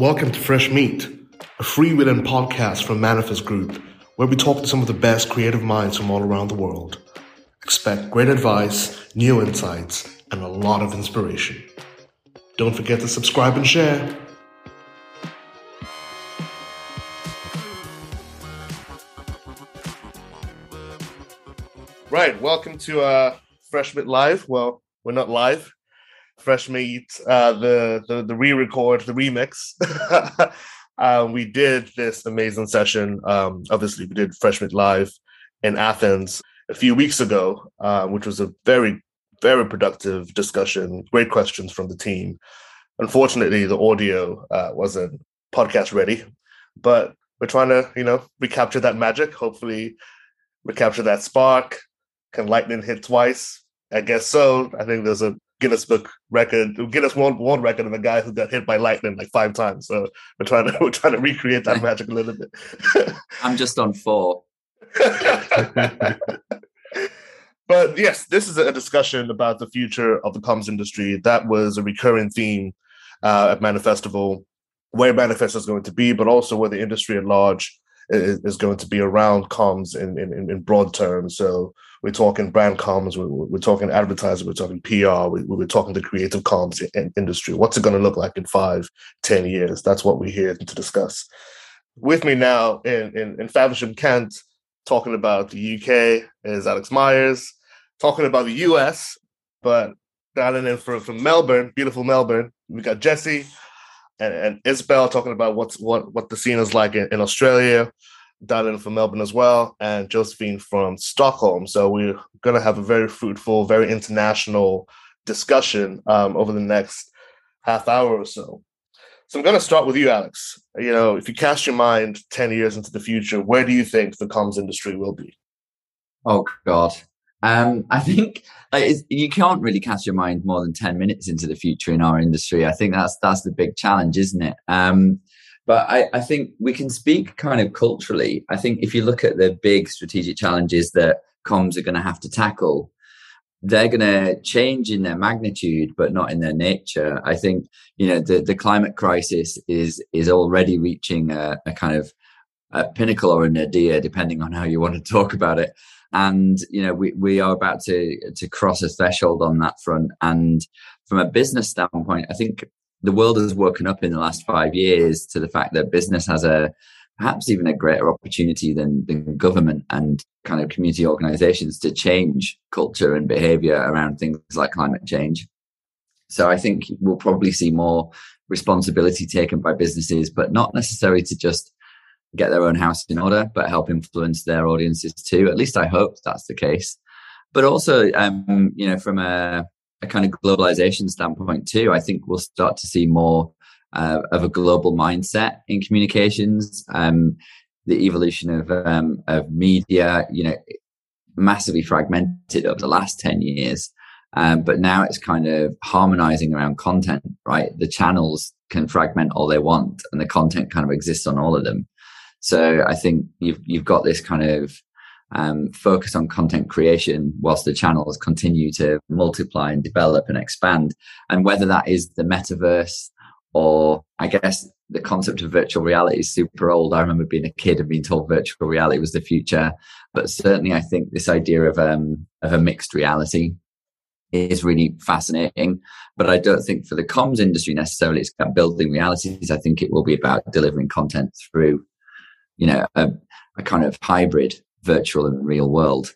Welcome to Fresh Meat, a freewheeling podcast from Manifest Group, where we talk to some of the best creative minds from all around the world. Expect great advice, new insights, and a lot of inspiration. Don't forget to subscribe and share. Right, welcome to uh, Fresh Meat Live. Well, we're not live. Fresh Meat, uh, the, the the re-record, the remix. uh, we did this amazing session. Um, obviously, we did Fresh Meat Live in Athens a few weeks ago, uh, which was a very very productive discussion. Great questions from the team. Unfortunately, the audio uh, wasn't podcast ready, but we're trying to you know recapture that magic. Hopefully, recapture that spark. Can lightning hit twice? I guess so. I think there's a Guinness Book record, Guinness World World record of a guy who got hit by lightning like five times. So we're trying to we're trying to recreate that magic a little bit. I'm just on four. but yes, this is a discussion about the future of the comms industry. That was a recurring theme uh, at Manifestival, where Manifest is going to be, but also where the industry at large is, is going to be around comms in, in, in broad terms. So we're talking brand comms, we're, we're talking advertising, we're talking PR, we, we're talking the creative comms in, industry. What's it going to look like in five, ten years? That's what we're here to discuss. With me now in, in, in Faversham, Kent, talking about the UK is Alex Myers, talking about the US, but dialing in from, from Melbourne, beautiful Melbourne. We got Jesse and, and Isabel talking about what's what what the scene is like in, in Australia. In from Melbourne as well, and Josephine from Stockholm. So we're going to have a very fruitful, very international discussion um, over the next half hour or so. So I'm going to start with you, Alex. You know, if you cast your mind 10 years into the future, where do you think the comms industry will be? Oh, God. Um, I think like, you can't really cast your mind more than 10 minutes into the future in our industry. I think that's, that's the big challenge, isn't it? Um, but I, I think we can speak kind of culturally. I think if you look at the big strategic challenges that comms are going to have to tackle, they're going to change in their magnitude, but not in their nature. I think you know the the climate crisis is is already reaching a, a kind of a pinnacle or a nadir, depending on how you want to talk about it and you know we, we are about to to cross a threshold on that front and from a business standpoint i think the world has woken up in the last five years to the fact that business has a perhaps even a greater opportunity than, government and kind of community organizations to change culture and behavior around things like climate change so i think we'll probably see more responsibility taken by businesses but not necessarily to just get their own house in order, but help influence their audiences too. At least I hope that's the case. But also, um, you know, from a, a, kind of globalization standpoint too, I think we'll start to see more uh, of a global mindset in communications. Um, the evolution of um, of media, you know, massively fragmented over the last ten years. Um, but now it's kind of harmonizing around content, right? The channels can fragment all they want and the content kind of exists on all of them. So I think you've you've got this kind of um, focus on content creation whilst the channels continue to multiply and develop and expand. And whether that is the metaverse or I guess the concept of virtual reality is super old. I remember being a kid and being told virtual reality was the future. But certainly I think this idea of um, of a mixed reality is really fascinating. But I don't think for the comms industry necessarily it's about building realities. I think it will be about delivering content through you know, a, a kind of hybrid virtual and real world,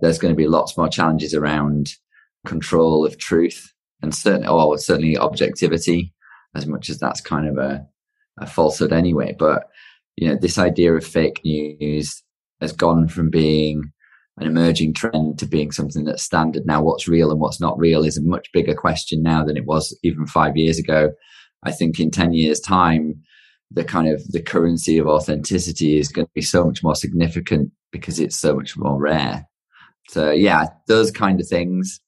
there's going to be lots more challenges around control of truth and certainly, or certainly objectivity, as much as that's kind of a, a falsehood anyway. But, you know, this idea of fake news has gone from being an emerging trend to being something that's standard now. What's real and what's not real is a much bigger question now than it was even five years ago. I think in 10 years time, the kind of the currency of authenticity is going to be so much more significant because it's so much more rare. So yeah, those kind of things.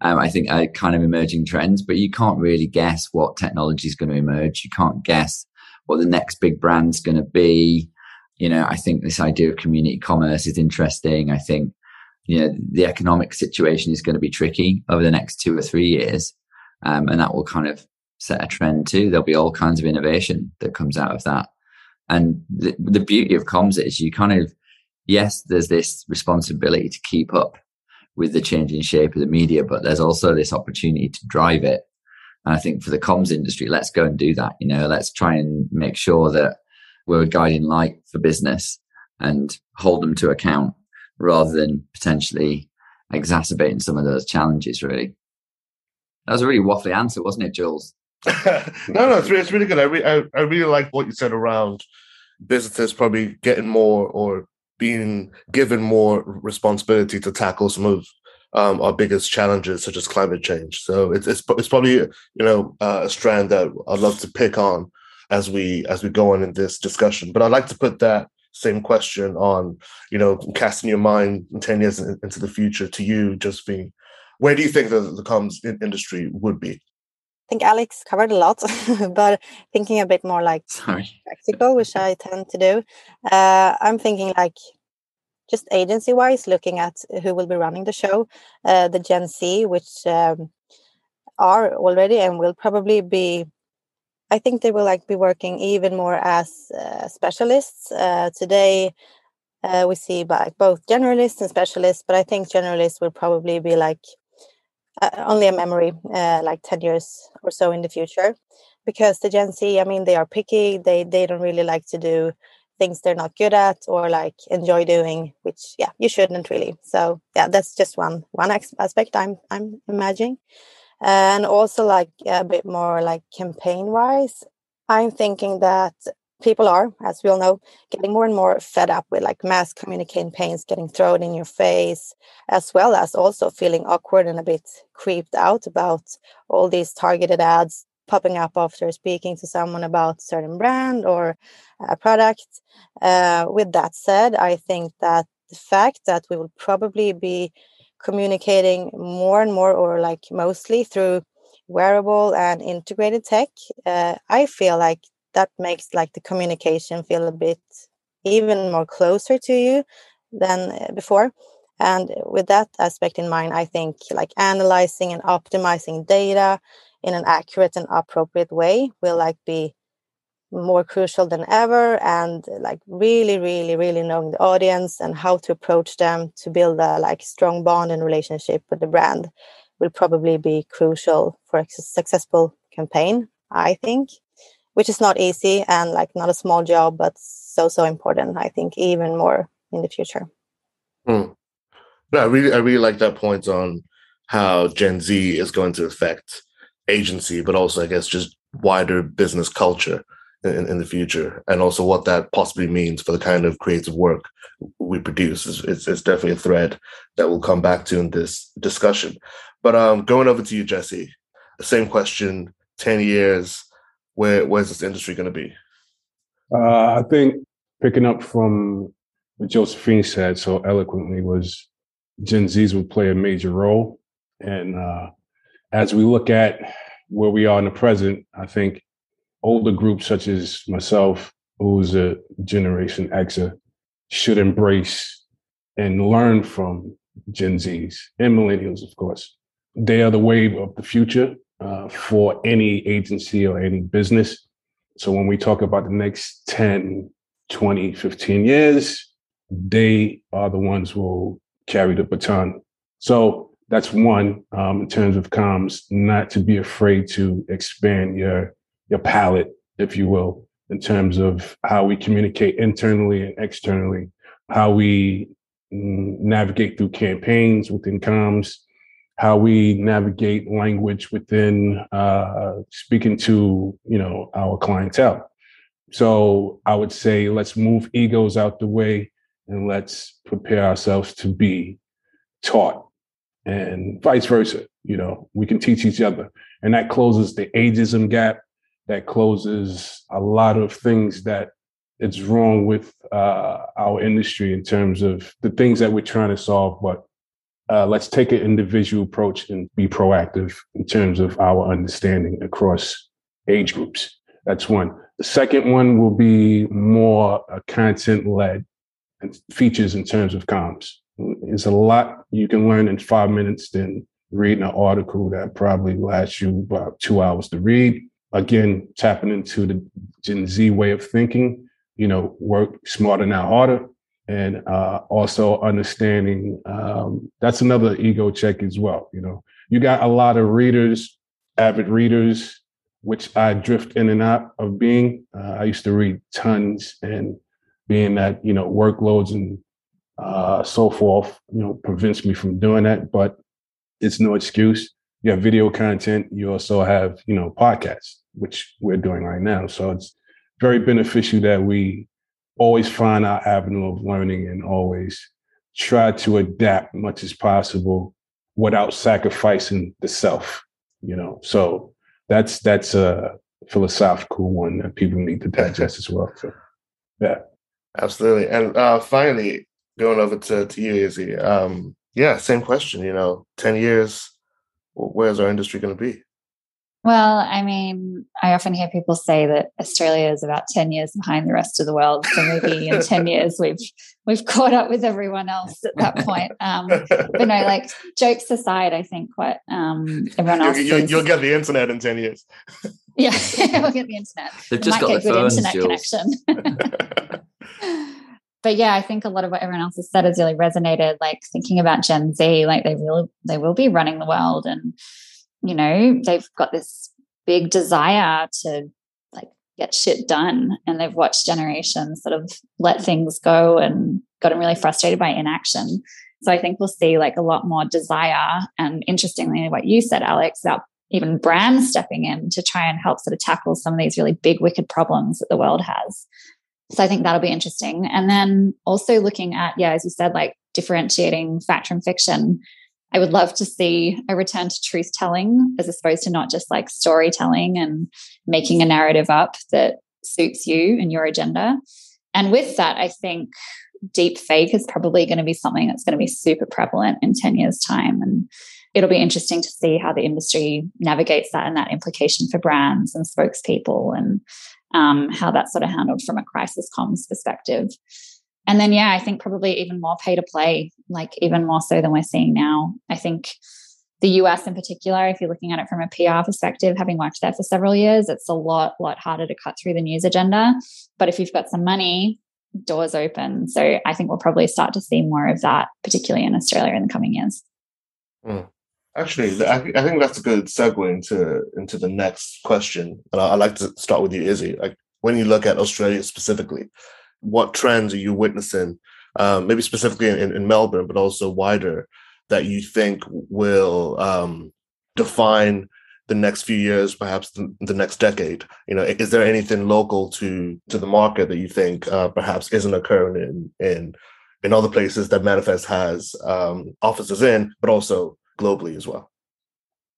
Um, I think are kind of emerging trends, but you can't really guess what technology is going to emerge. You can't guess what the next big brand's going to be. You know, I think this idea of community commerce is interesting. I think, you know, the economic situation is going to be tricky over the next two or three years. Um, and that will kind of set a trend too. There'll be all kinds of innovation that comes out of that. And the, the beauty of comms is you kind of, yes, there's this responsibility to keep up with the changing shape of the media, but there's also this opportunity to drive it. And I think for the comms industry, let's go and do that. You know, let's try and make sure that we're a guiding light for business and hold them to account rather than potentially exacerbating some of those challenges, really. That was a really waffly answer, wasn't it, Jules? no, no, it's really, it's really good. I, re- I, I really like what you said around businesses probably getting more or being given more responsibility to tackle some of um, our biggest challenges, such as climate change. So it's it's, it's probably you know uh, a strand that I'd love to pick on as we as we go on in this discussion. But I'd like to put that same question on you know casting your mind ten years into the future to you, Josephine. Where do you think the, the comms industry would be? I think Alex covered a lot, but thinking a bit more like Sorry. practical, which I tend to do. Uh, I'm thinking like just agency wise, looking at who will be running the show, uh, the Gen Z, which um, are already and will probably be. I think they will like be working even more as uh, specialists. Uh, today, uh, we see like both generalists and specialists, but I think generalists will probably be like uh, only a memory uh, like 10 years or so in the future. Because the gen z i mean they are picky. They they don't really like to do things they're not good at or like enjoy doing which yeah you shouldn't really. So yeah that's just one one aspect i'm i'm imagining. And also like a bit more like campaign wise i'm thinking that people are, as we all know, getting more and more fed up with like mass communicating pains getting thrown in your face, as well as also feeling awkward and a bit creeped out about all these targeted ads popping up after speaking to someone about certain brand or a product. Uh, with that said, I think that the fact that we will probably be communicating more and more or like mostly through wearable and integrated tech, uh, I feel like that makes like the communication feel a bit even more closer to you than uh, before. And with that aspect in mind i think like analyzing and optimizing data in an accurate and appropriate way will like be more crucial than ever. And like really really really knowing the audience and how to approach them to build a like strong bond and relationship with the brand will probably be crucial for a successful campaign i think which is not easy and like not a small job, but so so important. I think even more in the future. Mm. No, I really I really like that point on how Gen Z is going to affect agency, but also I guess just wider business culture in, in the future, and also what that possibly means for the kind of creative work we produce. It's, it's, it's definitely a thread that we'll come back to in this discussion. But um, going over to you, Jesse, same question: ten years where where's this industry going to be? Uh, I think picking up from what Josephine said so eloquently was Gen Zs will play a major role, and uh, as we look at where we are in the present, I think older groups such as myself, who's a Generation Xer, should embrace and learn from Gen Zs and millennials, of course. They are the wave of the future uh, for any agency or any business. So when we talk about the next 10, 20, 15 years, they are the ones who will carry the baton. So that's one um, in terms of comms, not to be afraid to expand your your palette, if you will, in terms of how we communicate internally and externally, how we mm, navigate through campaigns within comms, how we navigate language within uh, speaking to you know our clientele. So I would say let's move egos out the way and let's prepare ourselves to be taught, and vice versa. You know, we can teach each other, and that closes the ageism gap. That closes a lot of things that it's wrong with uh, our industry in terms of the things that we're trying to solve, but uh, let's take an individual approach and be proactive in terms of our understanding across age groups. That's one. The second one will be more uh, content led features in terms of comms. It's a lot you can learn in five minutes than reading an article that probably lasts you about two hours to read. again, tapping into the Gen Z way of thinking, you know, work smarter, not harder. And uh, also understanding um, that's another ego check as well. You know, you got a lot of readers, avid readers, which I drift in and out of being. Uh, I used to read tons, and being that you know workloads and uh, so forth, you know, prevents me from doing that. But it's no excuse. You have video content. You also have you know podcasts, which we're doing right now. So it's very beneficial that we always find our avenue of learning and always try to adapt much as possible without sacrificing the self. You know, so that's that's a philosophical one that people need to digest as well. So, yeah, absolutely. And uh, finally, going over to to you, Izzy. Um, yeah, same question. You know, ten years, where's our industry going to be? Well, I mean, I often hear people say that Australia is about 10 years behind the rest of the world. So maybe in 10 years we've we've caught up with everyone else at that point. Um, but no, like jokes aside, I think what um, everyone else you, will get the internet in 10 years. Yeah, we'll get the internet. They've just got the good internet connection. but yeah, I think a lot of what everyone else has said has really resonated. Like thinking about Gen Z, like they will they will be running the world and you know, they've got this big desire to like get shit done and they've watched generations sort of let things go and gotten really frustrated by inaction. So I think we'll see like a lot more desire and interestingly what you said Alex about even brands stepping in to try and help sort of tackle some of these really big wicked problems that the world has. So I think that'll be interesting. And then also looking at, yeah, as you said, like differentiating fact from fiction. I would love to see a return to truth telling as opposed to not just like storytelling and making a narrative up that suits you and your agenda. And with that, I think deep fake is probably going to be something that's going to be super prevalent in 10 years' time. And it'll be interesting to see how the industry navigates that and that implication for brands and spokespeople and um, how that's sort of handled from a crisis comms perspective. And then, yeah, I think probably even more pay to play, like even more so than we're seeing now. I think the US in particular, if you're looking at it from a PR perspective, having worked there for several years, it's a lot, lot harder to cut through the news agenda. But if you've got some money, doors open. So I think we'll probably start to see more of that, particularly in Australia in the coming years. Mm. Actually, I, think that's a good segue into into the next question. And I, would like to start with you, Izzy. Like when you look at Australia specifically, what trends are you witnessing, um, maybe specifically in, in, Melbourne, but also wider, that you think will um, define the next few years, perhaps the, the, next decade? You know, is there anything local to to the market that you think uh, perhaps isn't occurring in in in other places that Manifest has um, offices in, but also globally as well?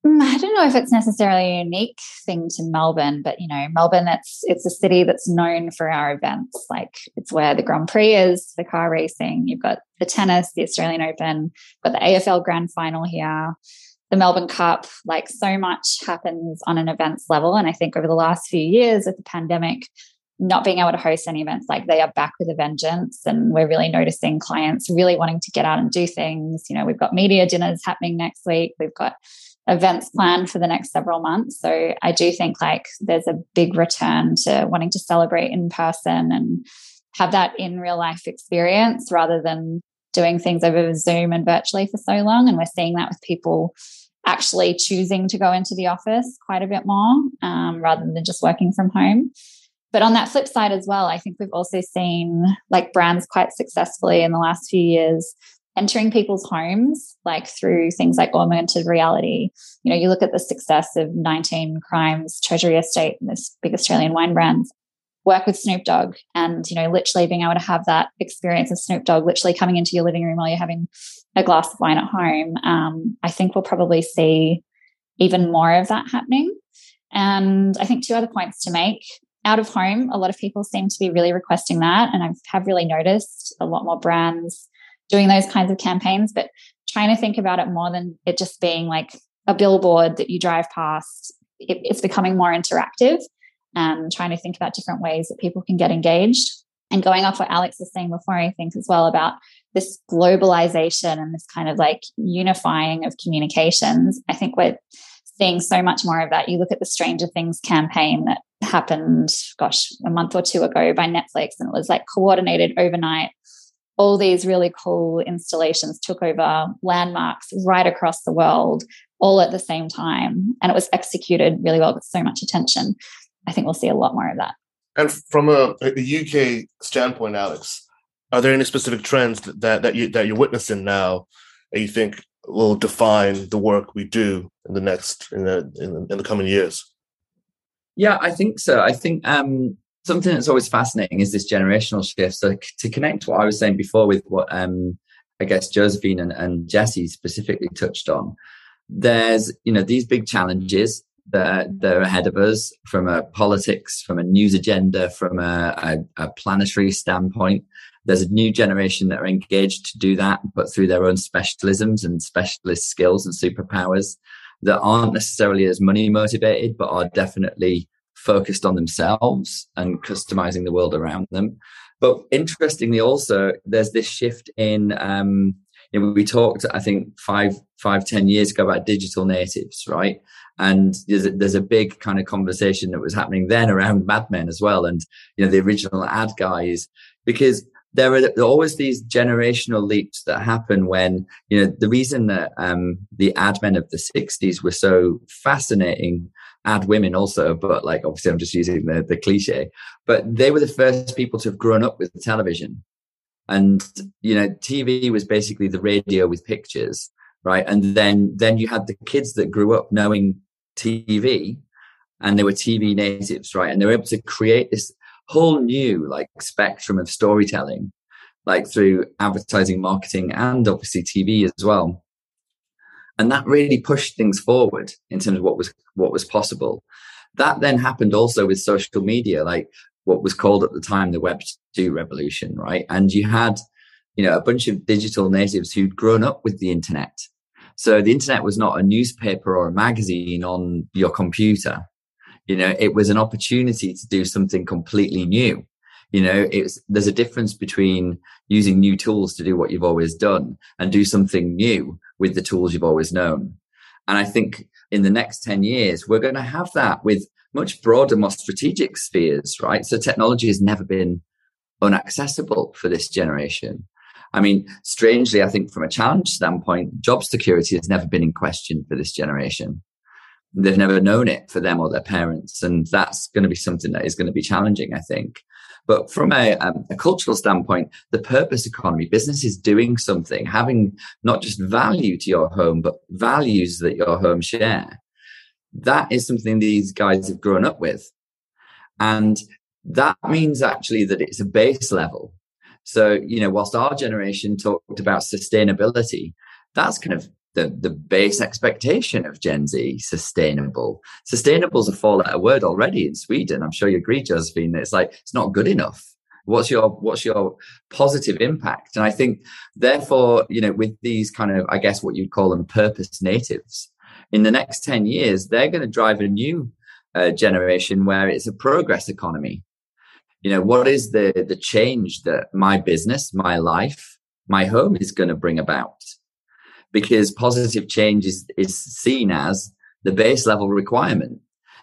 Mm, I don't know if it's necessarily a unique thing to Melbourne, but you know, Melbourne it's it's a city that's known for our events. Like it's where the Grand Prix is the car racing. You've got the tennis, the Australian Open, got the AFL Grand Final here, the Melbourne Cup. Like so much happens on an events level, and I think over the last few years with the pandemic, not being able to host any events, like they are back with a vengeance, and we're really noticing clients really wanting to get out and do things. You know, we've got media dinners happening next week. We've got events planned for the next several months. So I do think like there's a big return to wanting to celebrate in person and have that in real life experience rather than doing things over Zoom and virtually for so long. And we're seeing that with people actually choosing to go into the office quite a bit more um, rather than just working from home. But on that flip side as well, I think we've also seen like brands quite successfully in the last few years entering people's homes, like through things like augmented reality. You know, you look at the success of 19 Crimes, Treasury Estate, and this big Australian wine brands, work with Snoop Dogg, and, you know, literally being able to have that experience of Snoop Dogg literally coming into your living room while you're having a glass of wine at home. Um, I think we'll probably see even more of that happening. And I think two other points to make. Out of home, a lot of people seem to be really requesting that. And I have really noticed a lot more brands doing those kinds of campaigns, but trying to think about it more than it just being like a billboard that you drive past. It, it's becoming more interactive and trying to think about different ways that people can get engaged. And going off what Alex was saying before, I think as well about this globalization and this kind of like unifying of communications. I think we're seeing so much more of that. You look at the Stranger Things campaign that happened, gosh, a month or two ago by Netflix, and it was like coordinated overnight. All these really cool installations took over landmarks right across the world, all at the same time. And it was executed really well with so much attention. I think we'll see a lot more of that. And from a, a UK standpoint, Alex, are there any specific trends that, that you that you're witnessing now that you think will define the work we do in the next in the in the, in the coming years? Yeah, I think so. I think um, something that's always fascinating is this generational shift. So to connect what I was saying before with what um, I guess Josephine and, and Jesse specifically touched on, there's you know these big challenges that, that are ahead of us from a politics, from a news agenda, from a, a, a planetary standpoint. There's a new generation that are engaged to do that, but through their own specialisms and specialist skills and superpowers that aren't necessarily as money motivated, but are definitely focused on themselves and customizing the world around them. But interestingly, also, there's this shift in, um, you know, we talked, I think, five, five, ten years ago about digital natives, right? And there's a, there's a big kind of conversation that was happening then around Mad Men as well, and you know the original ad guys, because there are always these generational leaps that happen when you know the reason that um, the ad men of the 60s were so fascinating ad women also but like obviously i'm just using the, the cliche but they were the first people to have grown up with television. And you know tv was basically the radio with pictures right? And then then you had the kids that grew up knowing tv and they were tv natives right? And they were able to create this whole new like spectrum of storytelling, like through advertising, marketing, and obviously TV as well. And that really pushed things forward in terms of what was what was possible. That then happened also with social media, like what was called at the time the Web 2 revolution, right? And you had, you know, a bunch of digital natives who'd grown up with the internet. So the internet was not a newspaper or a magazine on your computer. You know, it was an opportunity to do something completely new. You know, it's, there's a difference between using new tools to do what you've always done and do something new with the tools you've always known. And I think in the next 10 years, we're going to have that with much broader, more strategic spheres, right? So technology has never been unaccessible for this generation. I mean, strangely, I think from a challenge standpoint, job security has never been in question for this generation they've never known it for them or their parents. And that's going to be something that is going to be challenging, I think. But from a, um, a, cultural standpoint, the purpose economy, business is doing something, having not just value to your home, but values that your home share. That is something these guys have grown up with. And that means actually that it's a base level. So, you know, whilst our generation talked about sustainability, that's kind of the, the base expectation of Gen Z sustainable. Sustainable is a four letter word already in Sweden. I'm sure you agree, Josephine. It's like, it's not good enough. What's your, what's your positive impact? And I think therefore, you know, with these kind of, I guess what you'd call them purpose natives in the next 10 years, they're going to drive a new uh, generation where it's a progress economy. You know, what is the, the change that my business, my life, my home is going to bring about? Because positive change is, is seen as the base level requirement.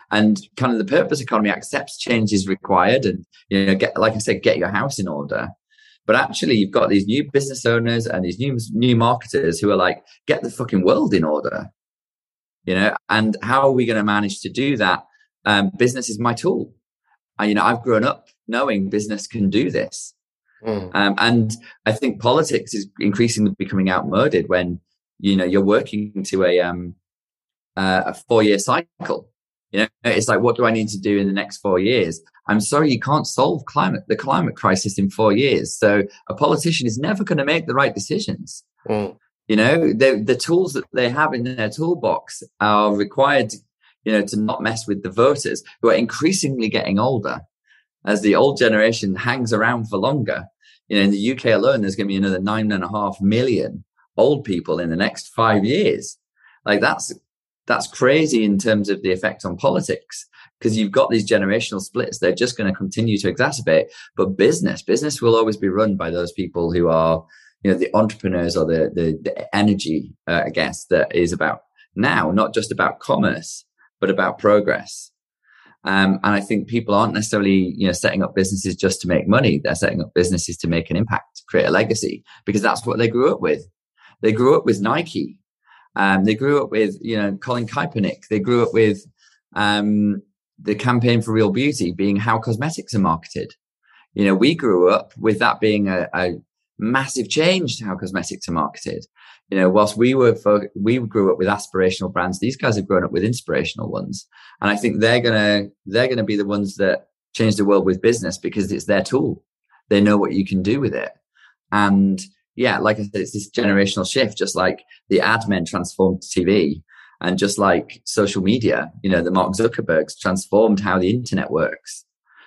And kind of the purpose economy accepts change is required and, you know, get, like I said, get your house in order. But actually, you've got these new business owners and these new, new marketers who are like, get the fucking world in order. You know, and how are we going to manage to do that? Um, business is my tool. I, you know, I've grown up knowing business can do this. Mm. Um, and I think politics is increasingly becoming outmoded when you know you're working to a um uh, a four year cycle. You know it's like what do i need to do in the next four years? I'm sorry you can't solve climate the climate crisis in four years. So a politician is never going to make the right decisions. Mm. you know the, the tools that they have in their toolbox are required you know to not mess with the voters who are increasingly getting older. As the old generation hangs around for longer you know in the uk alone there's going to be another nine and a half million old people in the next five years. Like that's that's crazy in terms of the effect on politics because you've got these generational splits. They're just going to continue to exacerbate. But business, business will always be run by those people who are, you know, the entrepreneurs or the the, the energy, uh, I guess, that is about now, not just about commerce, but about progress. Um, and I think people aren't necessarily, you know, setting up businesses just to make money. They're setting up businesses to make an impact, create a legacy, because that's what they grew up with. They grew up with Nike. Um, they grew up with, you know, Colin Kaepernick. They grew up with um, the campaign for real beauty being how cosmetics are marketed. You know, we grew up with that being a, a massive change to how cosmetics are marketed. You know, whilst we were fo- we grew up with aspirational brands, these guys have grown up with inspirational ones, and I think they're gonna they're gonna be the ones that change the world with business because it's their tool. They know what you can do with it, and yeah, like I said, it's this generational shift. Just like the ad men transformed TV, and just like social media, you know, the Mark Zuckerbergs transformed how the internet works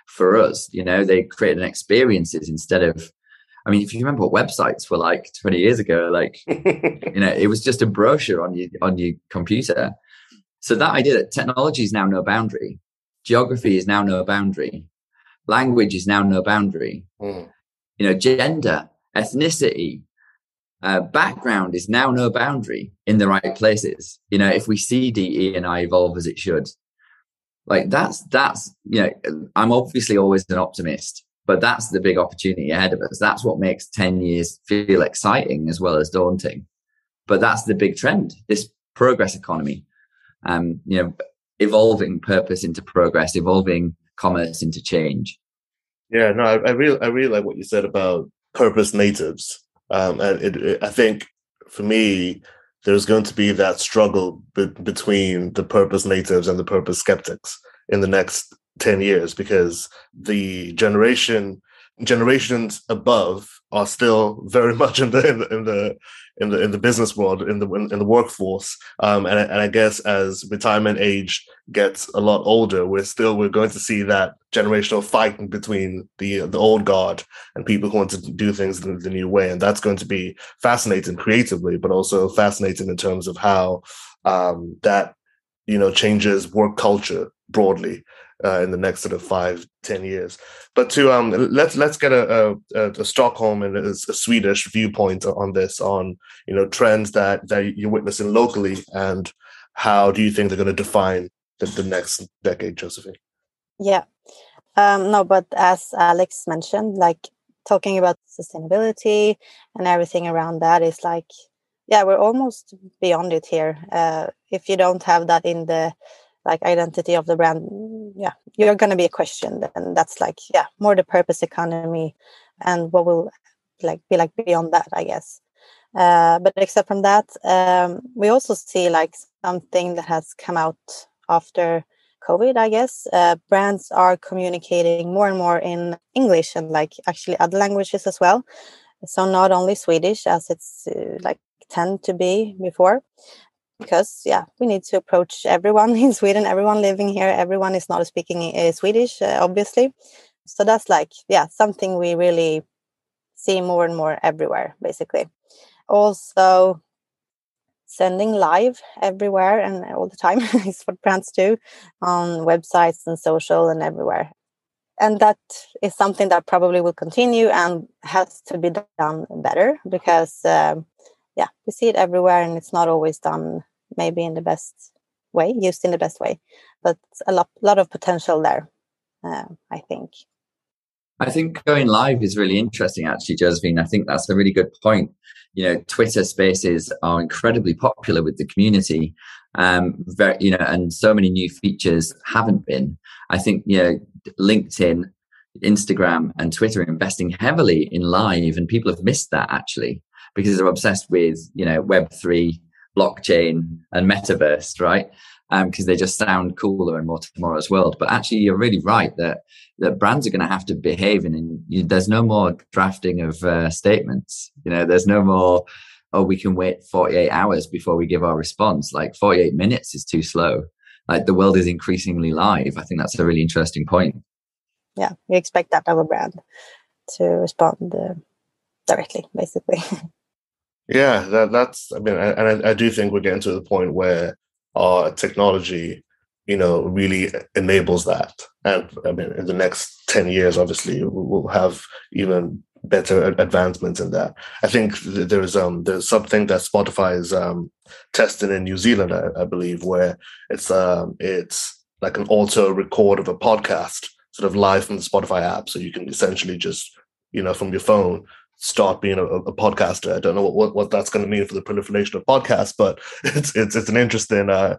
for us. You know, they created experiences instead of I mean, if you remember what websites were like 20 years ago, like, you know, it was just a brochure on your, on your computer. So that idea that technology is now no boundary, geography is now no boundary, language is now no boundary, mm. you know, gender, ethnicity, uh, background is now no boundary in the right places. You know, if we see DE and I evolve as it should, like that's, that's, you know, I'm obviously always an optimist but that's the big opportunity ahead of us. That's what makes 10 years feel exciting as well as daunting. But that's the big trend, this progress economy. Um, you know, evolving purpose into progress, evolving commerce into change. Yeah, no, I, I really, I really like what you said about purpose natives. Um, and it, it, I think for me, there's going to be that struggle be- between the purpose natives and the purpose skeptics in the next 10 years because the generation generations above are still very much in the in the in the in the, in the business world in the in, the workforce. Um, and and I guess as retirement age gets a lot older we're still we're going to see that generational fighting between the the old guard and people who want to do things the, the new way. And that's going to be fascinating creatively but also fascinating in terms of how um, that you know changes work culture broadly uh, in the next sort of five ten years. But to um, let's let's get a, a, a Stockholm and a, a, Swedish viewpoint on this, on you know trends that that you're witnessing locally, and how do you think they're going to define the, the next decade, Josephine? Yeah, um, no, but as Alex mentioned, like talking about sustainability and everything around that is like, yeah, we're almost beyond it here. Uh, if you don't have that in the like identity of the brand yeah you're going to be a question and that's like yeah more the purpose economy and what will like be like beyond that i guess. Uh, but except from that um, we also see like something that has come out after covid i guess. Uh, brands are communicating more and more in english and like actually other languages as well. So not only swedish as it's uh, like tend to be before because yeah we need to approach everyone in sweden everyone living here everyone is not speaking uh, swedish uh, obviously. So that's like yeah something we really see more and more everywhere basically. Also sending live everywhere and all the time is what brands do on websites and social and everywhere. And that is something that probably will continue and has to be done better because um, yeah we see it everywhere and it's not always done maybe in the best way, used in the best way. But a lot, lot of potential there, uh, I think. I think going live is really interesting, actually, Josephine. I think that's a really good point. You know, Twitter Spaces are incredibly popular with the community, um, very, you know, and so many new features haven't been. I think you know, LinkedIn, Instagram, and Twitter are investing heavily in live, and people have missed that actually because they're obsessed with you know Web three blockchain and metaverse, right? Because um, they just sound cooler and more tomorrow's world. But actually, you're really right that that brands are going to have to behave, and you, there's no more drafting of uh, statements. You know, there's no more. Oh, we can wait 48 hours before we give our response. Like 48 minutes is too slow. Like the world is increasingly live. I think that's a really interesting point. Yeah, you expect that of a brand to respond uh, directly, basically. Yeah, that, that's. I mean, and I, I, do think we're getting to the point where our technology, you know, really enables that. And I mean, in the next ten years, obviously, we'll have even better advancements in that. I think there's um there's something that Spotify is um testing in New Zealand, I, I believe, where it's um it's like an auto record of a podcast sort of live from the Spotify app. So you can essentially just, you know, from your phone start being a, a podcaster. I don't know what, what, that's going to mean for the proliferation of podcasts, but it's it's it's an interesting uh,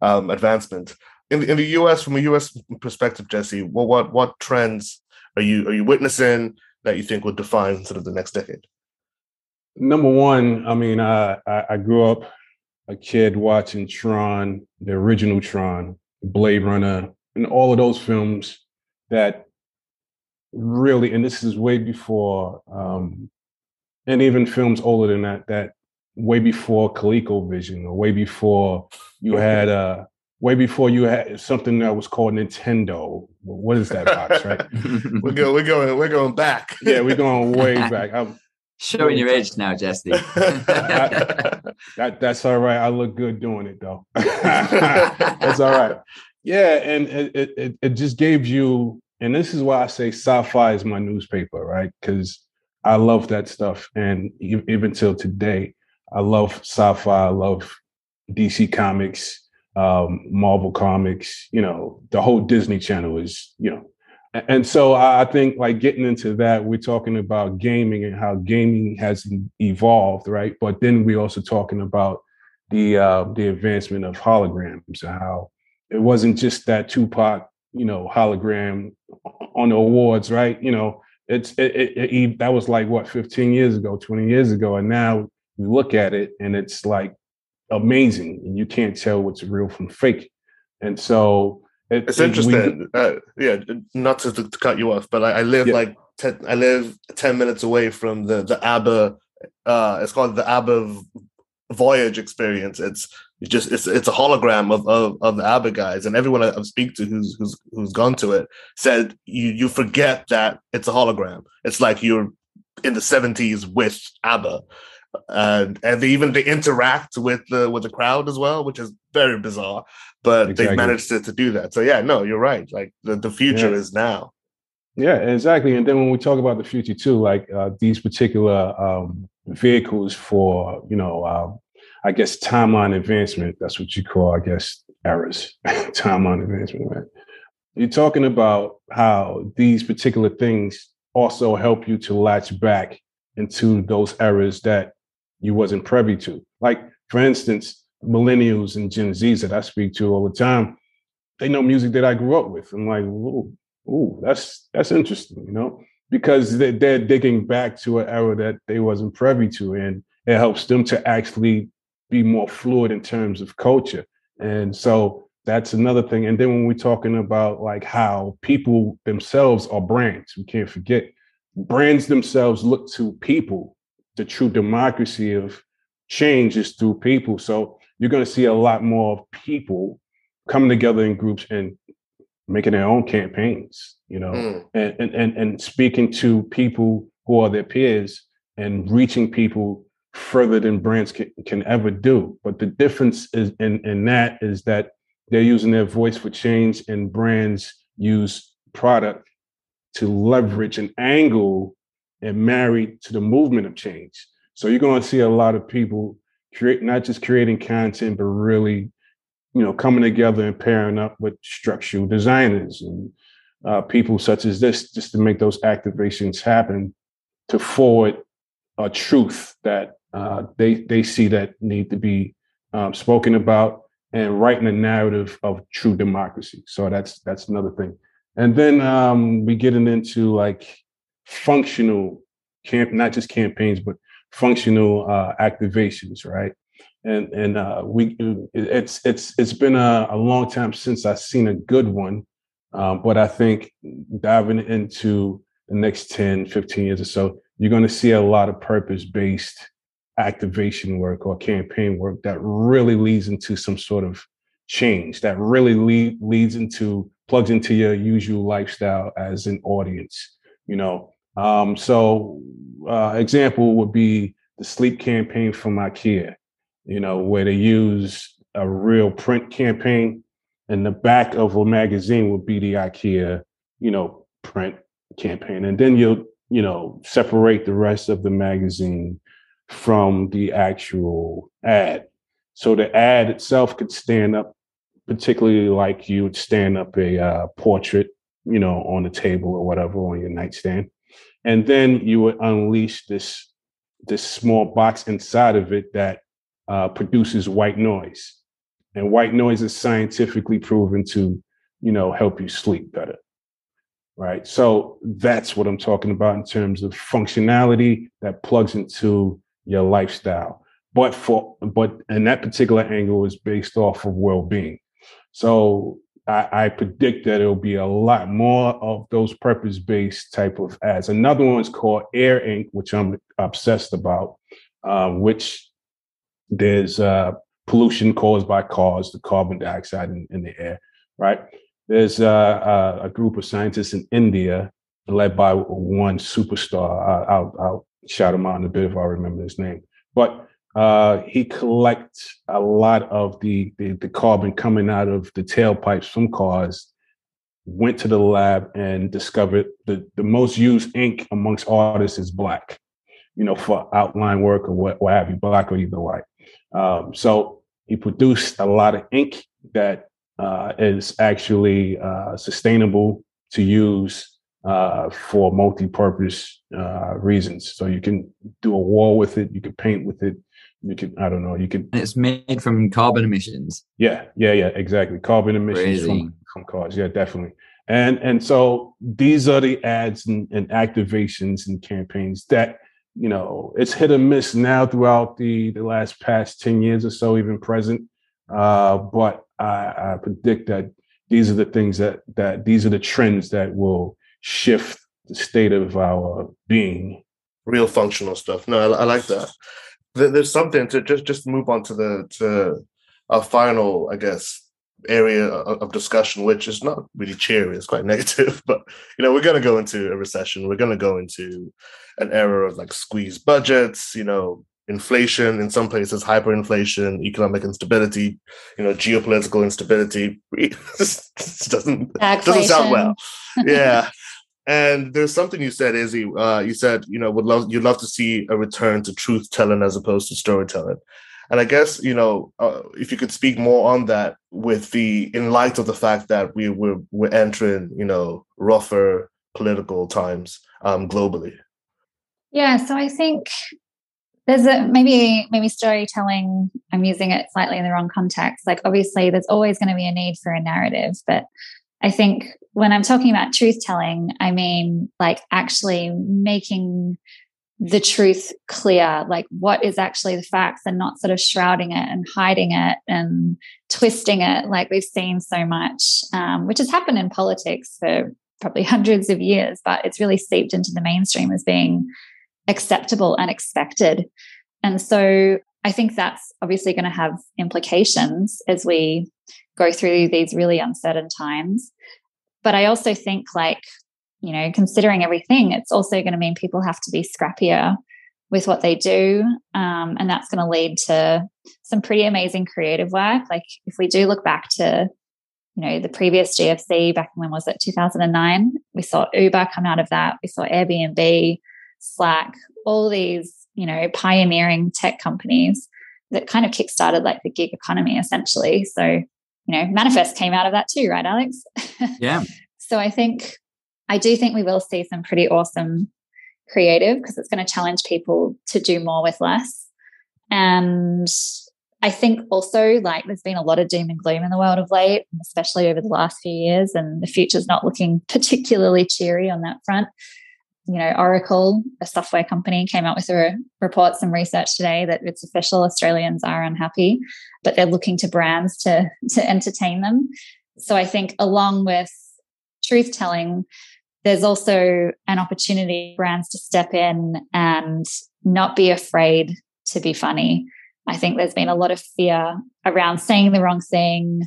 um, advancement. In the, in the US, from a US perspective, Jesse, what what what trends are you are you witnessing that you think would define sort of the next decade? Number one, I mean, I, I grew up a kid watching Tron, the original Tron, Blade Runner, and all of those films that really, and this is way before, um, and even films older than that, that way before ColecoVision or way before you had uh way before you had something that was called Nintendo. What is that box, right? we're going, we're going, we're going back. yeah, we're going way back. I'm showing your age now, Jesse. that, that's all right. I look good doing it though. that's all right. Yeah, and it, it it just gave you, and this is why I say sci-fi is my newspaper, right? Because I love that stuff, and even till today, I love sci-fi. I love DC Comics um, Marvel Comics, you know, the whole Disney Channel is, you know, and so I think like getting into that, we're talking about gaming and how gaming has evolved, right? But then we're also talking about the uh, the advancement of holograms and how it wasn't just that Tupac, you know, hologram on the awards, right? You know, it's it, it, it, that was like what 15 years ago, 20 years ago, and now we look at it and it's like amazing and you can't tell what's real from fake. And so it, it's interesting. We, uh, yeah, not to, to, cut you off, but I, I live yeah. like ten, I live ten minutes away from the the ABBA. Uh, it's called the ABBA Voyage experience. It's just it's it's a hologram of, of, of the ABBA guys, and everyone I speak to who's who's who's gone to it said you you forget that it's a hologram. It's like you're in the seventies with ABBA, and and they even they interact with the with the crowd as well, which is very bizarre. But exactly. they've managed to, to do that. So yeah, no, you're right. Like the, the future yeah. is now. Yeah, exactly. And then when we talk about the future too, like uh, these particular um, vehicles for you know, uh, I guess timeline advancement. That's what you call, I guess, errors, timeline advancement. Right? You're talking about how these particular things also help you to latch back into those errors that you wasn't privy to. Like, for instance, millennials and Gen Zs that I speak to all the time, they know music that I grew up with. I'm like, ooh, ooh that's that's interesting, you know, because they're, they're digging back to an era that they wasn't privy to, and it helps them to actually be more fluid in terms of culture. And so that's another thing. And then when we're talking about like how people themselves are brands, we can't forget brands themselves look to people the true democracy of change is through people. So you're going to see a lot more of people coming together in groups and making their own campaigns, you know, mm. and, and, and, and speaking to people who are their peers and reaching people further than brands can, can ever do. But the difference is in, in that is that they're using their voice for change and brands use product to leverage an angle and marry to the movement of change. So you're going to see a lot of people create not just creating content, but really, you know, coming together and pairing up with structural designers and uh, people such as this, just to make those activations happen, to forward a truth that uh, they they see that need to be um, spoken about and writing a narrative of true democracy. So that's that's another thing. And then um, we getting into like functional camp, not just campaigns, but functional uh, activations, right? And and uh, we it's it's it's been a, a, long time since I've seen a good one, um, but I think diving into the next 10, 15 years or so, you're going to see a lot of purpose based activation work or campaign work that really leads into some sort of change that really lead, leads into plugs into your usual lifestyle as an audience you know? Um, so, uh, example would be the sleep campaign from IKEA, you know, where they use a real print campaign, and the back of a magazine would be the IKEA, you know, print campaign, and then you'll you know, separate the rest of the magazine from the actual ad. So the ad itself could stand up, particularly like you would stand up a uh, portrait, you know, on a table or whatever on your nightstand, and then you would unleash this this small box inside of it that uh, produces white noise, and white noise is scientifically proven to, you know, help you sleep better. Right. So that's what I'm talking about in terms of functionality that plugs into your lifestyle. But for but and that particular angle is based off of well-being. So I, I predict that it'll be a lot more of those purpose-based type of ads. Another one is called Air Ink, which I'm obsessed about, um, which there's uh, pollution caused by cars, the carbon dioxide in, in the air, right? There's uh, uh, a group of scientists in India led by one superstar. I'll, I'll shout him out in a bit if I remember his name. But uh, he collects a lot of the, the, the carbon coming out of the tailpipes from cars. Went to the lab and discovered the the most used ink amongst artists is black. You know, for outline work or what, what have you, black or either white. Um, so he produced a lot of ink that uh, is actually uh, sustainable to use uh, for multi-purpose uh, reasons. So you can do a wall with it, you can paint with it, you can I don't know, you can. And it's made from carbon emissions. Yeah, yeah, yeah, exactly. Carbon emissions from, from cars. Yeah, definitely. And and so these are the ads and, and activations and campaigns that you know it's hit or miss now throughout the the last past 10 years or so even present uh but i i predict that these are the things that that these are the trends that will shift the state of our being. Real functional stuff. No, I, I like that. There's something to just just move on to the to our final, I guess, area of discussion, which is not really cheery. It's quite negative, but you know, we're going to go into a recession. We're going to go into an era of like squeezed budgets. You know, inflation in some places, hyperinflation, economic instability. You know, geopolitical instability. doesn't doesn't sound well. Yeah. And there's something you said, Izzy. Uh, you said, you know, would love you'd love to see a return to truth telling as opposed to storytelling. And I guess you know, uh, if you could speak more on that, with the in light of the fact that we we're, we're entering, you know, rougher political times um, globally. Yeah, so I think there's a maybe maybe storytelling. I'm using it slightly in the wrong context. Like obviously, there's always going to be a need for a narrative, but I think when I'm talking about truth telling, I mean like actually making the truth clear, like what is actually the facts and not sort of shrouding it and hiding it and twisting it like we've seen so much, um, which has happened in politics for probably hundreds of years, but it's really seeped into the mainstream as being acceptable and expected. And so I think that's obviously going to have implications as we go through these really uncertain times. But I also think, like, you know, considering everything, it's also going to mean people have to be scrappier with what they do. Um, and that's going to lead to some pretty amazing creative work. Like, if we do look back to, you know, the previous GFC back when was it 2009? We saw Uber come out of that. We saw Airbnb, Slack, all these, you know, pioneering tech companies that kind of kickstarted like the gig economy essentially. So you know, manifest came out of that too, right, Alex? Yeah. so I think I do think we will see some pretty awesome creative because it's going to challenge people to do more with less. And I think also like there's been a lot of doom and gloom in the world of late, especially over the last few years, and the future's not looking particularly cheery on that front you know, Oracle, a software company, came out with a report, some research today that it's official Australians are unhappy, but they're looking to brands to to entertain them. So I think along with truth telling, there's also an opportunity for brands to step in and not be afraid to be funny. I think there's been a lot of fear around saying the wrong thing,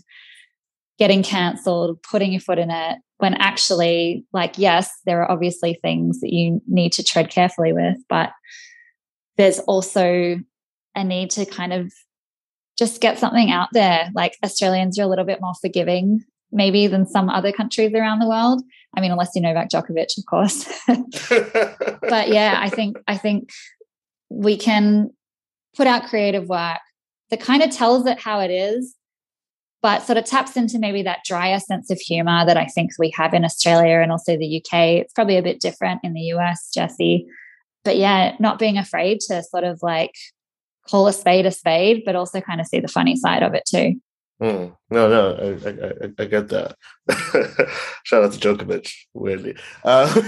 getting cancelled, putting your foot in it, when actually, like, yes, there are obviously things that you need to tread carefully with, but there's also a need to kind of just get something out there. Like Australians are a little bit more forgiving maybe than some other countries around the world. I mean, unless you know Novak Djokovic, of course. but yeah, I think I think we can put out creative work that kind of tells it how it is, but sort of taps into maybe that drier sense of humor that I think we have in Australia and also the UK. It's probably a bit different in the US, Jesse. But yeah, not being afraid to sort of like call a spade a spade, but also kind of see the funny side of it too. Mm. No, no, I, I, I, get that. Shout out to Djokovic, weirdly. Uh,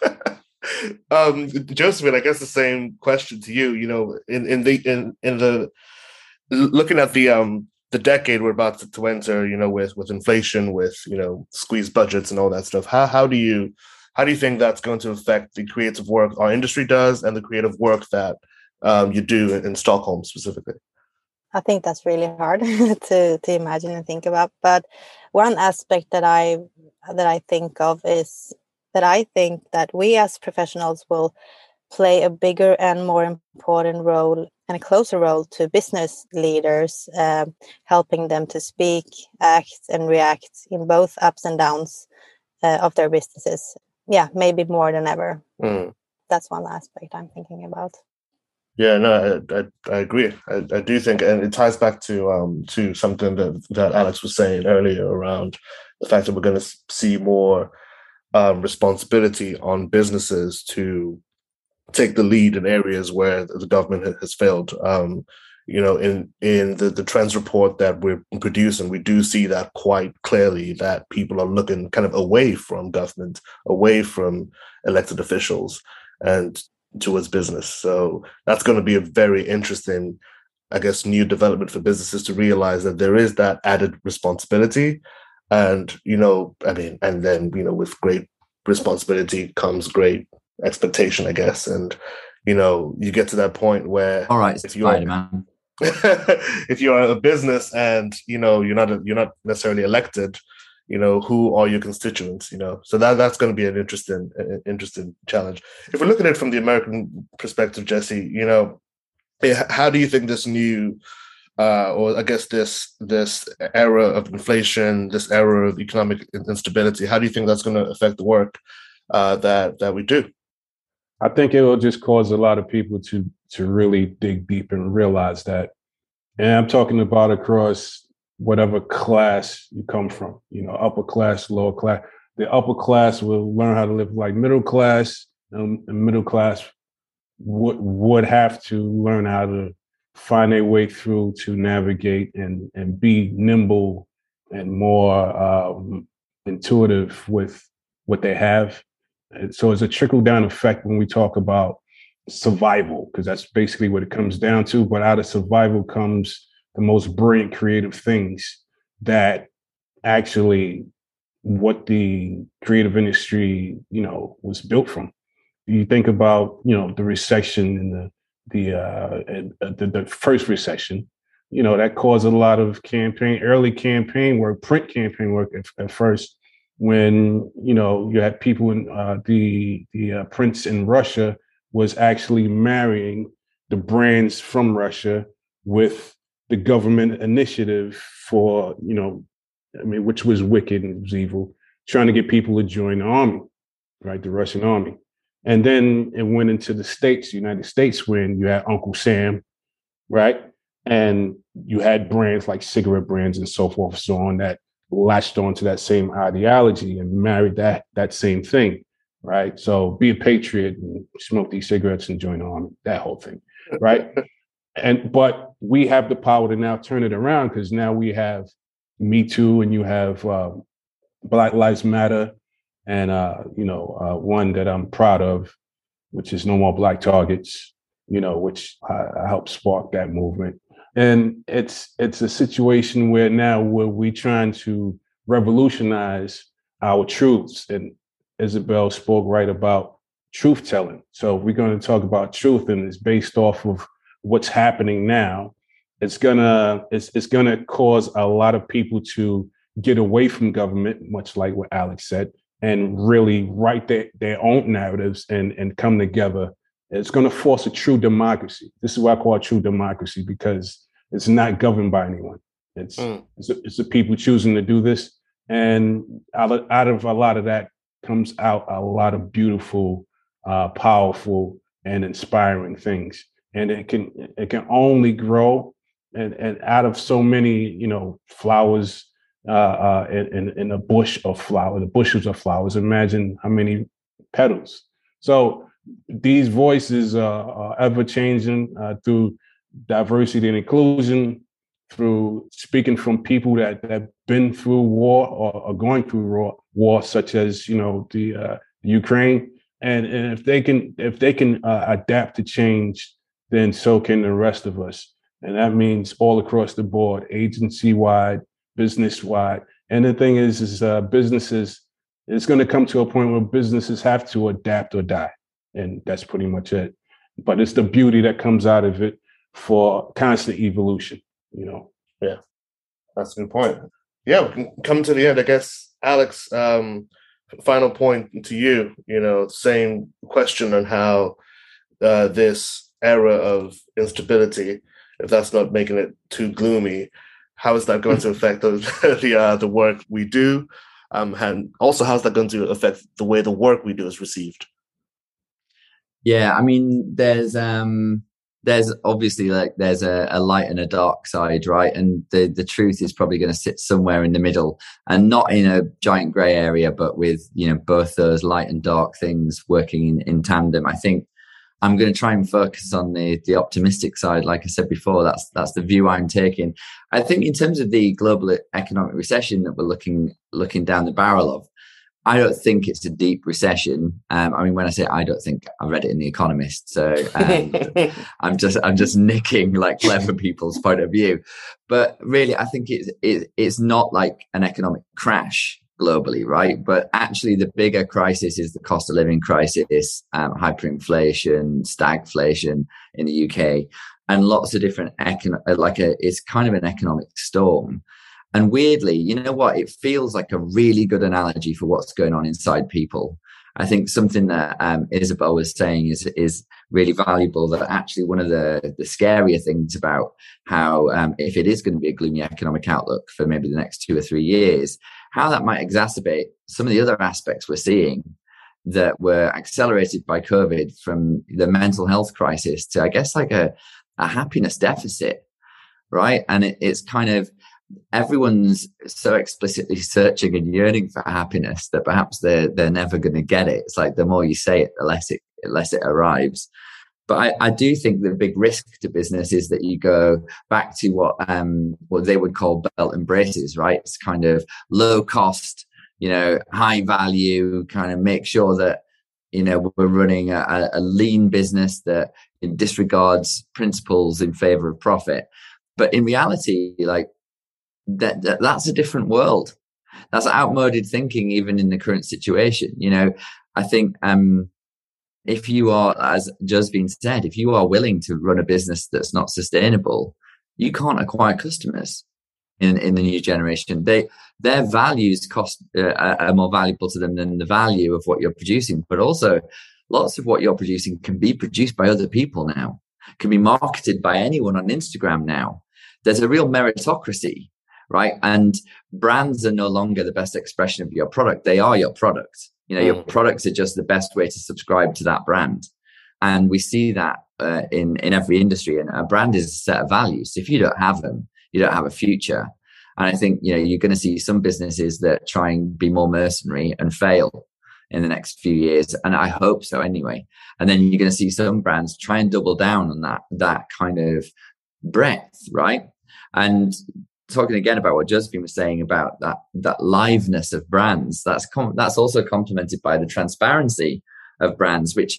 um, Josephine, I guess the same question to you. You know, in in the in in the looking at the um the decade we're about to, enter, you know, with with inflation, with you know squeezed budgets and all that stuff. How how do you how do you think that's going to affect the creative work our industry does and the creative work that um, you do in, in Stockholm specifically? I think that's really hard to to imagine and think about. But one aspect that I that I think of is that I think that we as professionals will play a bigger and more important role and a closer role to business leaders, uh, helping them to speak, act, and react in both ups and downs uh, of their businesses. Yeah, maybe more than ever. Mm. That's one aspect I'm thinking about. Yeah, no, I, I, I agree. I, I, do think, and it ties back to um to something that that Alex was saying earlier around the fact that we're going to see more um, responsibility on businesses to take the lead in areas where the government has failed. Um, you know, in in the the trends report that we're producing, we do see that quite clearly that people are looking kind of away from government, away from elected officials, and towards business. So that's going to be a very interesting, I guess, new development for businesses to realize that there is that added responsibility. And, you know, I mean, and then, you know, with great responsibility comes great expectation, I guess. And, you know, you get to that point where all right, if you're man. if you're a business and you know you're not a, you're not necessarily elected, you know who are your constituents you know so that that's going to be an interesting interesting challenge if we're looking at it from the american perspective jesse you know how do you think this new uh, or I guess this this era of inflation, this era of economic instability, how do you think that's going to affect the work uh, that that we do? I think it will just cause a lot of people to to really dig deep and realize that. And I'm talking about across whatever class you come from, you know, upper class, lower class. The upper class will learn how to live like middle class, and middle class would would have to learn how to find a way through to navigate and and be nimble and more um, intuitive with what they have. So it's a trickle down effect when we talk about survival, because that's basically what it comes down to. But out of survival comes the most brilliant creative things that actually what the creative industry you know was built from you think about you know the recession and the the uh, the, the first recession you know that caused a lot of campaign early campaign work print campaign work at, at first when you know you had people in uh, the the uh, prince in russia was actually marrying the brands from russia with the government initiative for, you know, I mean, which was wicked and was evil, trying to get people to join the army, right? The Russian army. And then it went into the States, United States, when you had Uncle Sam, right? And you had brands like cigarette brands and so forth, so on that latched onto that same ideology and married that that same thing, right? So be a patriot and smoke these cigarettes and join the army, that whole thing, right? and but we have the power to now turn it around because now we have me too and you have uh, black lives matter and uh, you know uh, one that i'm proud of which is no more black targets you know which uh, helped spark that movement and it's it's a situation where now where we're trying to revolutionize our truths and isabel spoke right about truth telling so we're going to talk about truth and it's based off of what's happening now, it's gonna it's, it's gonna cause a lot of people to get away from government, much like what Alex said, and really write their, their own narratives and, and come together. It's going to force a true democracy. This is what I call a true democracy because it's not governed by anyone. It's mm. it's, the, it's the people choosing to do this, and out of, out of a lot of that comes out a lot of beautiful, uh, powerful, and inspiring things. And it can it can only grow, and and out of so many you know flowers uh, uh, in, in a bush of flowers, the bushels of flowers. Imagine how many petals. So these voices are ever changing uh, through diversity and inclusion, through speaking from people that have been through war or are going through war, war such as you know the, uh, Ukraine, and, and if they can if they can uh, adapt to change, then so can the rest of us, and that means all across the board, agency wide, business wide. And the thing is, is uh, businesses. It's going to come to a point where businesses have to adapt or die, and that's pretty much it. But it's the beauty that comes out of it for constant evolution you know. Yeah, that's a good point. Yeah, we can come to the end. I guess, Alex, um, final point to you, you know, same question on how uh, this era of instability, if that's not making it too gloomy, how is that going to affect the the, uh, the work we do? Um, and also, how's that going to affect the way the work we do is received? Yeah, I mean, there's um, there's obviously like there's a, a, light and a dark side, right? And the the truth is probably going to sit somewhere in the middle, and not in a giant grey area, but with you know both those light and dark things working in, in tandem. I think I'm going to try and focus on the the optimistic side. Like I said before, that's that's the view I'm taking. I think in terms of the global economic recession that we're looking looking down the barrel of, I don't think it's a deep recession. Um, I mean, when I say I don't think, I read it in The Economist, so um, I'm just I'm just nicking like clever people's point of view. But really, I think it's it, it's not like an economic crash globally, right? But actually, the bigger crisis is the cost of living crisis, um, hyperinflation, stagflation in the UK, and lots of different econ- like a it's kind of an economic storm. And weirdly, you know what? It feels like a really good analogy for what's going on inside people. I think something that um, Isabel was saying is is really valuable. That actually one of the the scarier things about how um, if it is going to be a gloomy economic outlook for maybe the next two or three years, how that might exacerbate some of the other aspects we're seeing that were accelerated by COVID, from the mental health crisis to I guess like a a happiness deficit, right? And it, it's kind of everyone's so explicitly searching and yearning for happiness that perhaps they're they're never going to get it. It's like the more you say it, the less it less it arrives. But I, I, do think the big risk to business is that you go back to what um, what they would call belt and braces, right? It's kind of low cost, you know, high value, kind of make sure that you know we're running a, a lean business that disregards principles in favor of profit. But in reality, like that, that that's a different world. That's outmoded thinking, even in the current situation. You know, I think um, if you are, as Josephine said, if you are willing to run a business that's not sustainable, you can't acquire customers in, in the new generation. They their values cost uh, are more valuable to them than the value of what you're producing. But also, lots of what you're producing can be produced by other people now, can be marketed by anyone on Instagram now. There's a real meritocracy right? And brands are no longer the best expression of your product. They are your product. You know, mm. your products are just the best way to subscribe to that brand. And we see that uh, in, in every industry. And a brand is a set of values. If you don't have them, you don't have a future. And I think, you know, you're going to see some businesses that try and be more mercenary and fail in the next few years. And I hope so anyway. And then you're going to see some brands try and double down on that, that kind of breadth, right? And talking again about what Josephine was saying about that that liveness of brands, that's com- that's also complemented by the transparency of brands, which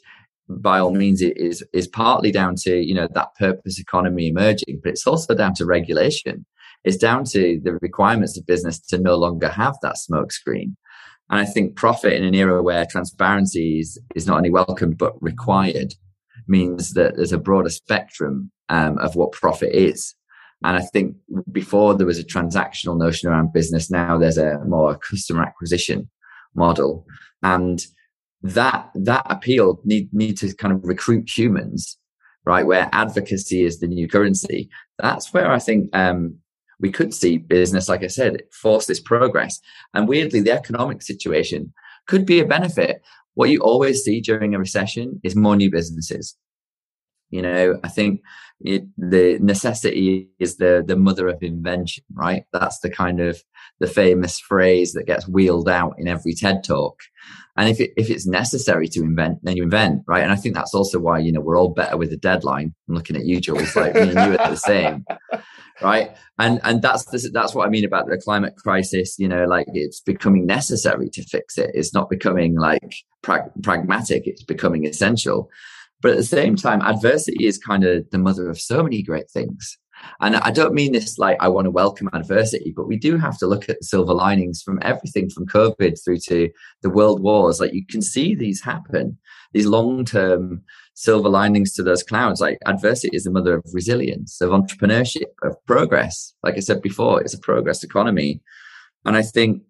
by all means is is partly down to you know that purpose economy emerging, but it's also down to regulation. It's down to the requirements of business to no longer have that smokescreen. And I think profit in an era where transparency is, is not only welcome but required means that there's a broader spectrum um, of what profit is and I think before there was a transactional notion around business, now there's a more customer acquisition model. And that that appeal need need to kind of recruit humans, right? Where advocacy is the new currency. That's where I think um, we could see business, like I said, force this progress. And weirdly, the economic situation could be a benefit. What you always see during a recession is more new businesses. You know, I think it, the necessity is the the mother of invention, right? That's the kind of the famous phrase that gets wheeled out in every TED talk. And if it, if it's necessary to invent, then you invent, right? And I think that's also why you know we're all better with a deadline. I'm looking at you, Jules. Like me and you are the same, right? And and that's the, that's what I mean about the climate crisis. You know, like it's becoming necessary to fix it. It's not becoming like prag- pragmatic. It's becoming essential. But at the same time, adversity is kind of the mother of so many great things. And I don't mean this like I want to welcome adversity, but we do have to look at the silver linings from everything from COVID through to the world wars. Like you can see these happen, these long term silver linings to those clouds. Like adversity is the mother of resilience, of entrepreneurship, of progress. Like I said before, it's a progress economy. And I think,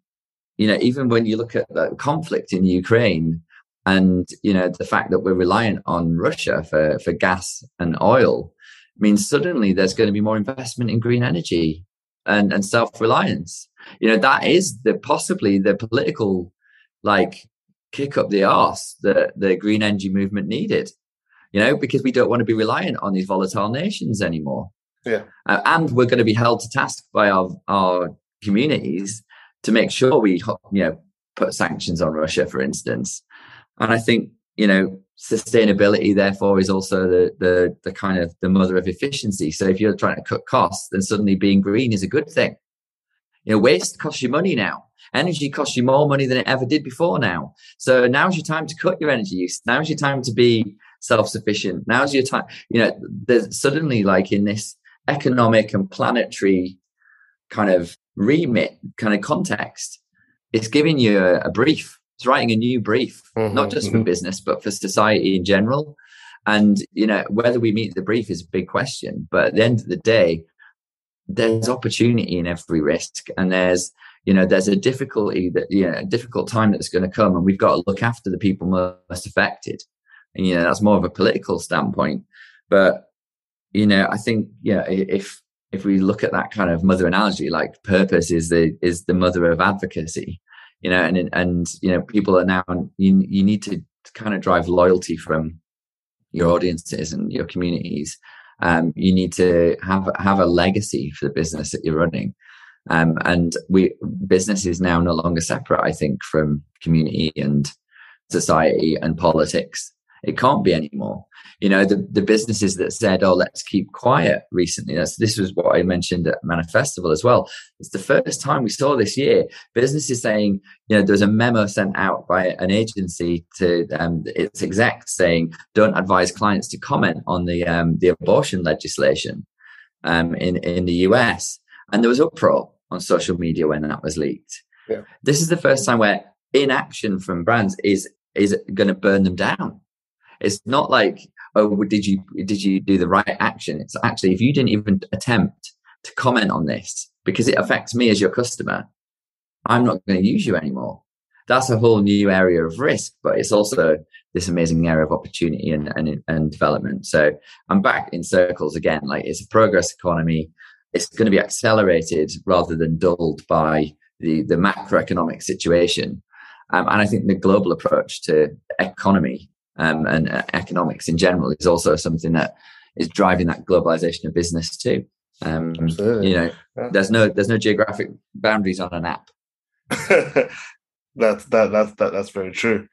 you know, even when you look at the conflict in Ukraine, and you know the fact that we're reliant on Russia for for gas and oil, means suddenly there's going to be more investment in green energy and, and self-reliance. You know, that is the possibly the political like kick up the arse that the green energy movement needed, you know, because we don't want to be reliant on these volatile nations anymore. Yeah. Uh, and we're going to be held to task by our, our communities to make sure we, you know, put sanctions on Russia, for instance. And I think, you know, sustainability therefore is also the, the the kind of the mother of efficiency. So if you're trying to cut costs then suddenly being green is a good thing. You know waste costs you money now. Energy costs you more money than it ever did before now. So now's your time to cut your energy use. Now's your time to be self-sufficient. Now's your time you know there's suddenly like in this economic and planetary kind of remit kind of context it's giving you a, a brief it's writing a new brief, mm-hmm, not just mm-hmm. for business, but for society in general. And, you know, whether we meet the brief is a big question. But at the end of the day, there's opportunity in every risk. And there's, you know, there's a difficulty that, you know, a difficult time that's going to come. And we've got to look after the people most affected. And, you know, that's more of a political standpoint. But, you know, I think, yeah, if, if we look at that kind of mother analogy, like purpose is the, is the mother of advocacy you know, and and you know, people are now you you need to kind of drive loyalty from your audiences and your communities. Um, you need to have have a legacy for the business that you're running. Um, and we business is now no longer separate, I think, from community and society and politics. It can't be anymore you know the, the businesses that said oh let's keep quiet recently. That's this was what i mentioned at manifestival as well. It's the first time we saw this year businesses saying you know there's a memo sent out by an agency to um, its execs saying don't advise clients to comment on the um, the abortion legislation um, in in the us and there was uproar on social media when that was leaked. Yeah. this is the first time where inaction from brands is is going to burn them down. It's not like oh, did you did you do the right action? It's actually if you didn't even attempt to comment on this because it affects me as your customer, I'm not going to use you anymore. That's a whole new area of risk, but it's also this amazing area of opportunity and, and, and development. So I'm back in circles again. Like it's a progress economy. It's going to be accelerated rather than dulled by the, the macroeconomic situation. Um, and I think the global approach to economy um, and uh, economics in general is also something that is driving that globalization of business too. Um, you know, yeah. there's no there's no geographic boundaries on an app. that's that that's that, that's very true.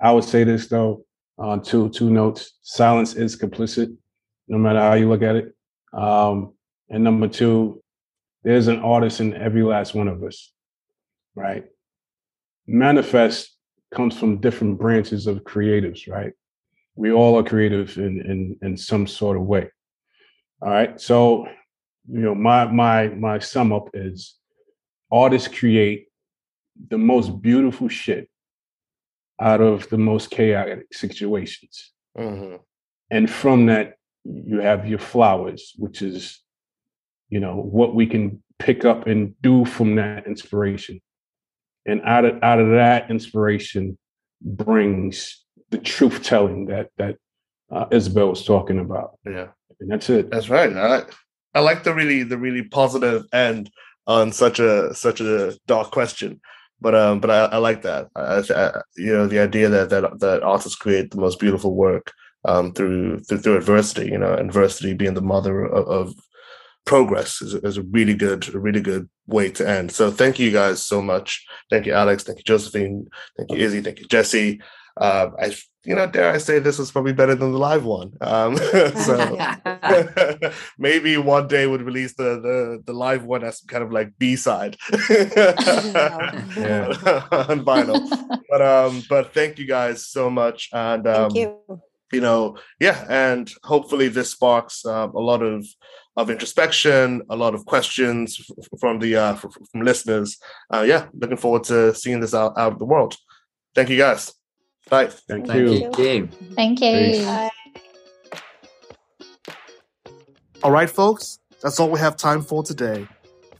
I would say this though on two two notes: silence is complicit, no matter how you look at it. Um, and number two, there's an artist in every last one of us, right? Manifest comes from different branches of creatives, right? We all are creative in in in some sort of way. All right. So, you know, my my my sum up is artists create the most beautiful shit out of the most chaotic situations. Mm-hmm. And from that, you have your flowers, which is, you know, what we can pick up and do from that inspiration and out of out of that inspiration brings the truth telling that that uh, Isabel was talking about. Yeah, and that's it. That's right. I I like the really the really positive end on such a such a dark question. But um, but I, I like that. I, I, you know, the idea that that that artists create the most beautiful work um, through, through through adversity. You know, adversity being the mother of, of progress is, is a really good a really good way to end. So thank you guys so much. Thank you, Alex. Thank you, Josephine. Thank you, Izzy. Thank you, Jesse. Uh, I you know, dare I say this was probably better than the live one. Um, so maybe one day would release the, the the live one as kind of like B side on vinyl. But um, but thank you guys so much, and um, thank you. You know, yeah, and hopefully this sparks uh, a lot of of introspection, a lot of questions from the uh, from, from listeners. Uh, yeah, looking forward to seeing this out out of the world. Thank you guys. Bye. Thank, Thank you. you. Thank you. Bye. All right, folks, that's all we have time for today.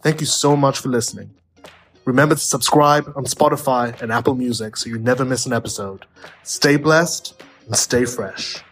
Thank you so much for listening. Remember to subscribe on Spotify and Apple Music so you never miss an episode. Stay blessed and stay fresh.